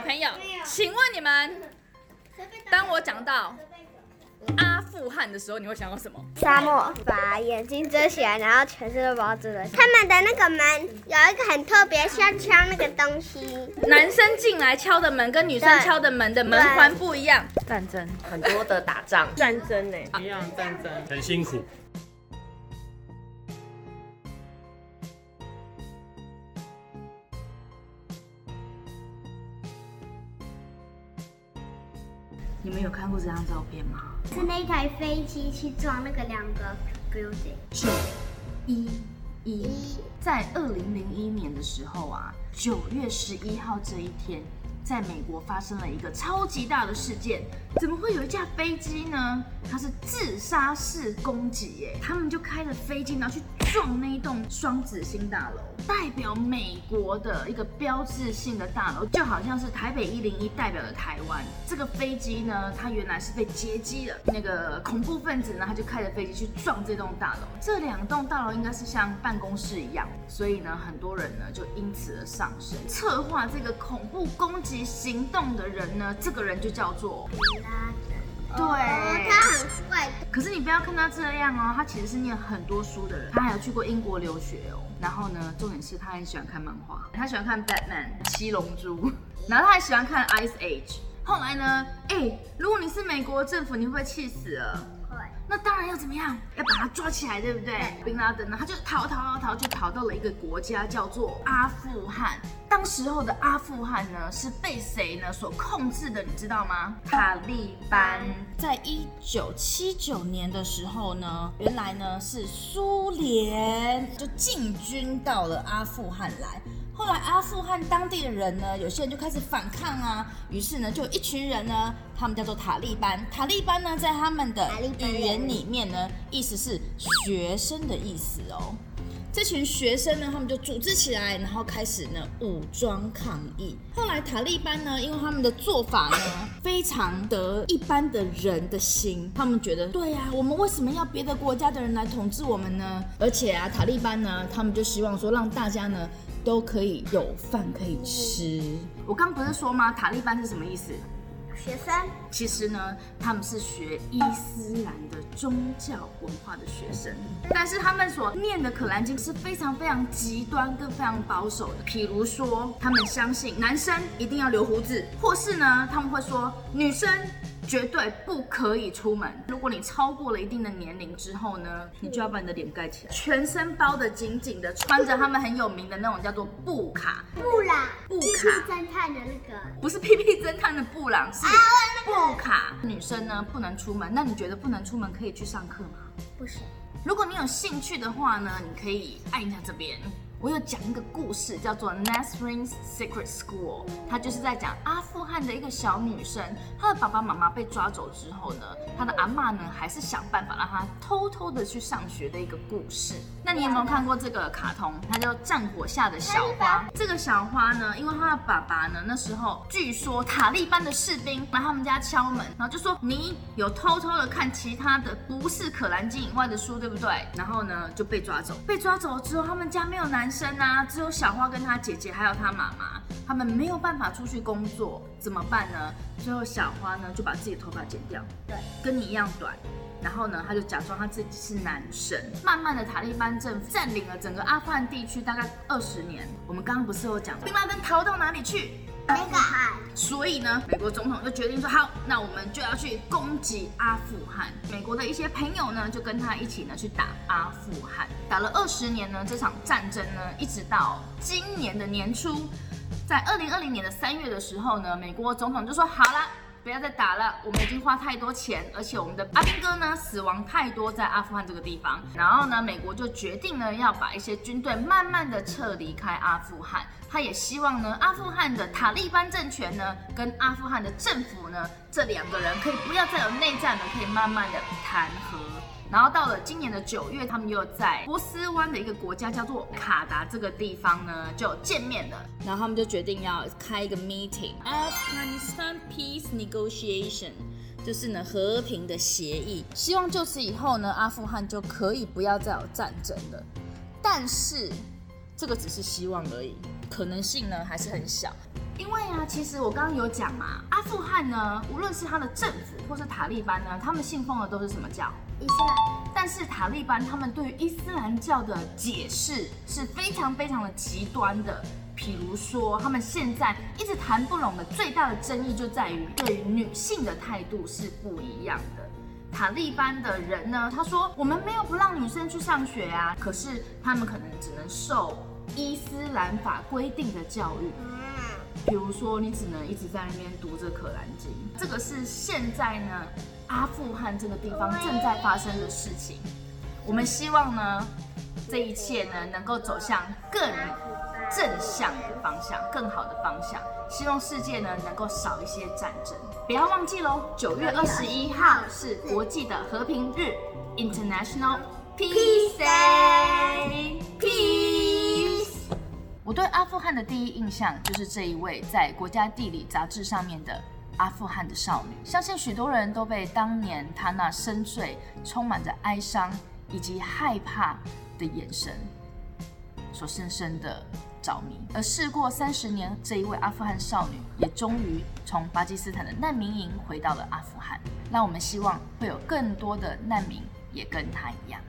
小朋友，请问你们，当我讲到阿富汗的时候，你会想到什么？沙漠，把眼睛遮起来，然后全身都包着的。他们的那个门有一个很特别，像敲那个东西。男生进来敲的门跟女生敲的门的门环不一样。战争，很多的打仗，战争呢？一样战争，很辛苦。你们有看过这张照片吗？是那台飞机去撞那个两个 building。九一一，在二零零一年的时候啊，九月十一号这一天，在美国发生了一个超级大的事件。怎么会有一架飞机呢？它是自杀式攻击耶！他们就开着飞机，然后去撞那一栋双子星大楼，代表美国的一个标志性的大楼，就好像是台北一零一代表的台湾。这个飞机呢，它原来是被劫机了，那个恐怖分子呢，他就开着飞机去撞这栋大楼。这两栋大楼应该是像办公室一样，所以呢，很多人呢就因此而丧生。策划这个恐怖攻击行动的人呢，这个人就叫做对。哦，他很怪。可是你不要看他这样哦，他其实是念很多书的人，他还有去过英国留学哦。然后呢，重点是他很喜欢看漫画，他喜欢看 Batman 七龙珠，然后他还喜欢看 Ice Age。后来呢，哎，如果你是美国政府，你会不会气死了？会。那当然要怎么样？要把他抓起来，对不对？宾拉登呢，他就逃逃逃逃，就逃到了一个国家叫做阿富汗。当时候的阿富汗呢，是被谁呢所控制的？你知道吗？塔利班。在一九七九年的时候呢，原来呢是苏联就进军到了阿富汗来。后来阿富汗当地的人呢，有些人就开始反抗啊，于是呢，就有一群人呢，他们叫做塔利班。塔利班呢，在他们的语言里面呢，意思是学生的意思哦。这群学生呢，他们就组织起来，然后开始呢武装抗议。后来塔利班呢，因为他们的做法呢非常得一般的人的心，他们觉得对呀、我们为什么要别的国家的人来统治我们呢？而且啊，塔利班呢，他们就希望说让大家呢都可以有饭可以吃。我刚不是说吗？塔利班是什么意思？学生。其实呢，他们是学伊斯兰的宗教文化的学生，但是他们所念的可兰经是非常非常极端跟非常保守的。譬如说，他们相信男生一定要留胡子，或是呢，他们会说女生。绝对不可以出门。如果你超过了一定的年龄之后呢，你就要把你的脸盖起来，全身包得紧紧的，穿着他们很有名的那种叫做布卡，布朗。布屁屁卡侦探的那个。不是屁屁侦探的布朗，是布卡。女生呢不能出门，那你觉得不能出门可以去上课吗？不行。如果你有兴趣的话呢，你可以按一下这边。我有讲一个故事，叫做 Nasrin's Secret School，它就是在讲阿富汗的一个小女生，她的爸爸妈妈被抓走之后呢，她的阿妈呢还是想办法让她偷偷的去上学的一个故事。那你有没有看过这个卡通？它叫《战火下的小花》。这个小花呢，因为她的爸爸呢那时候据说塔利班的士兵来他们家敲门，然后就说你有偷偷的看其他的不是可兰经以外的书，对不对？然后呢就被抓走。被抓走之后，他们家没有男生啊，只有小花跟她姐姐还有她妈妈，他们没有办法出去工作，怎么办呢？最后小花呢就把自己的头发剪掉，对，跟你一样短。然后呢，他就假装他自己是男生。慢慢的，塔利班政府占领了整个阿富汗地区，大概二十年。我们刚刚不是有讲，兵拉登逃到哪里去？那个海。所以呢，美国总统就决定说，好，那我们就要去攻击阿富汗。美国的一些朋友呢，就跟他一起呢去打阿富汗，打了二十年呢，这场战争呢，一直到今年的年初，在二零二零年的三月的时候呢，美国总统就说，好了。不要再打了，我们已经花太多钱，而且我们的阿兵哥呢死亡太多在阿富汗这个地方。然后呢，美国就决定呢要把一些军队慢慢的撤离开阿富汗。他也希望呢，阿富汗的塔利班政权呢跟阿富汗的政府呢这两个人可以不要再有内战了，可以慢慢的谈和。然后到了今年的九月，他们又在波斯湾的一个国家叫做卡达这个地方呢就见面了。然后他们就决定要开一个 meeting，Afghanistan Peace Negotiation，就是呢和平的协议，希望就此以后呢阿富汗就可以不要再有战争了。但是这个只是希望而已，可能性呢还是很小。因为啊，其实我刚刚有讲嘛，阿富汗呢，无论是他的政府或是塔利班呢，他们信奉的都是什么教？伊斯兰。但是塔利班他们对于伊斯兰教的解释是非常非常的极端的。比如说，他们现在一直谈不拢的最大的争议就在于对于女性的态度是不一样的。塔利班的人呢，他说我们没有不让女生去上学啊，可是他们可能只能受伊斯兰法规定的教育。比如说，你只能一直在那边读着《可兰经》，这个是现在呢阿富汗这个地方正在发生的事情。我们希望呢，这一切呢能够走向更。正向的方向，更好的方向，希望世界呢能够少一些战争。不要忘记喽，九月二十一号是国际的和平日，International Peace Day。我对阿富汗的第一印象就是这一位在《国家地理》杂志上面的阿富汗的少女，相信许多人都被当年她那深邃、充满着哀伤以及害怕的眼神所深深的。着迷，而事过三十年，这一位阿富汗少女也终于从巴基斯坦的难民营回到了阿富汗。那我们希望会有更多的难民也跟她一样。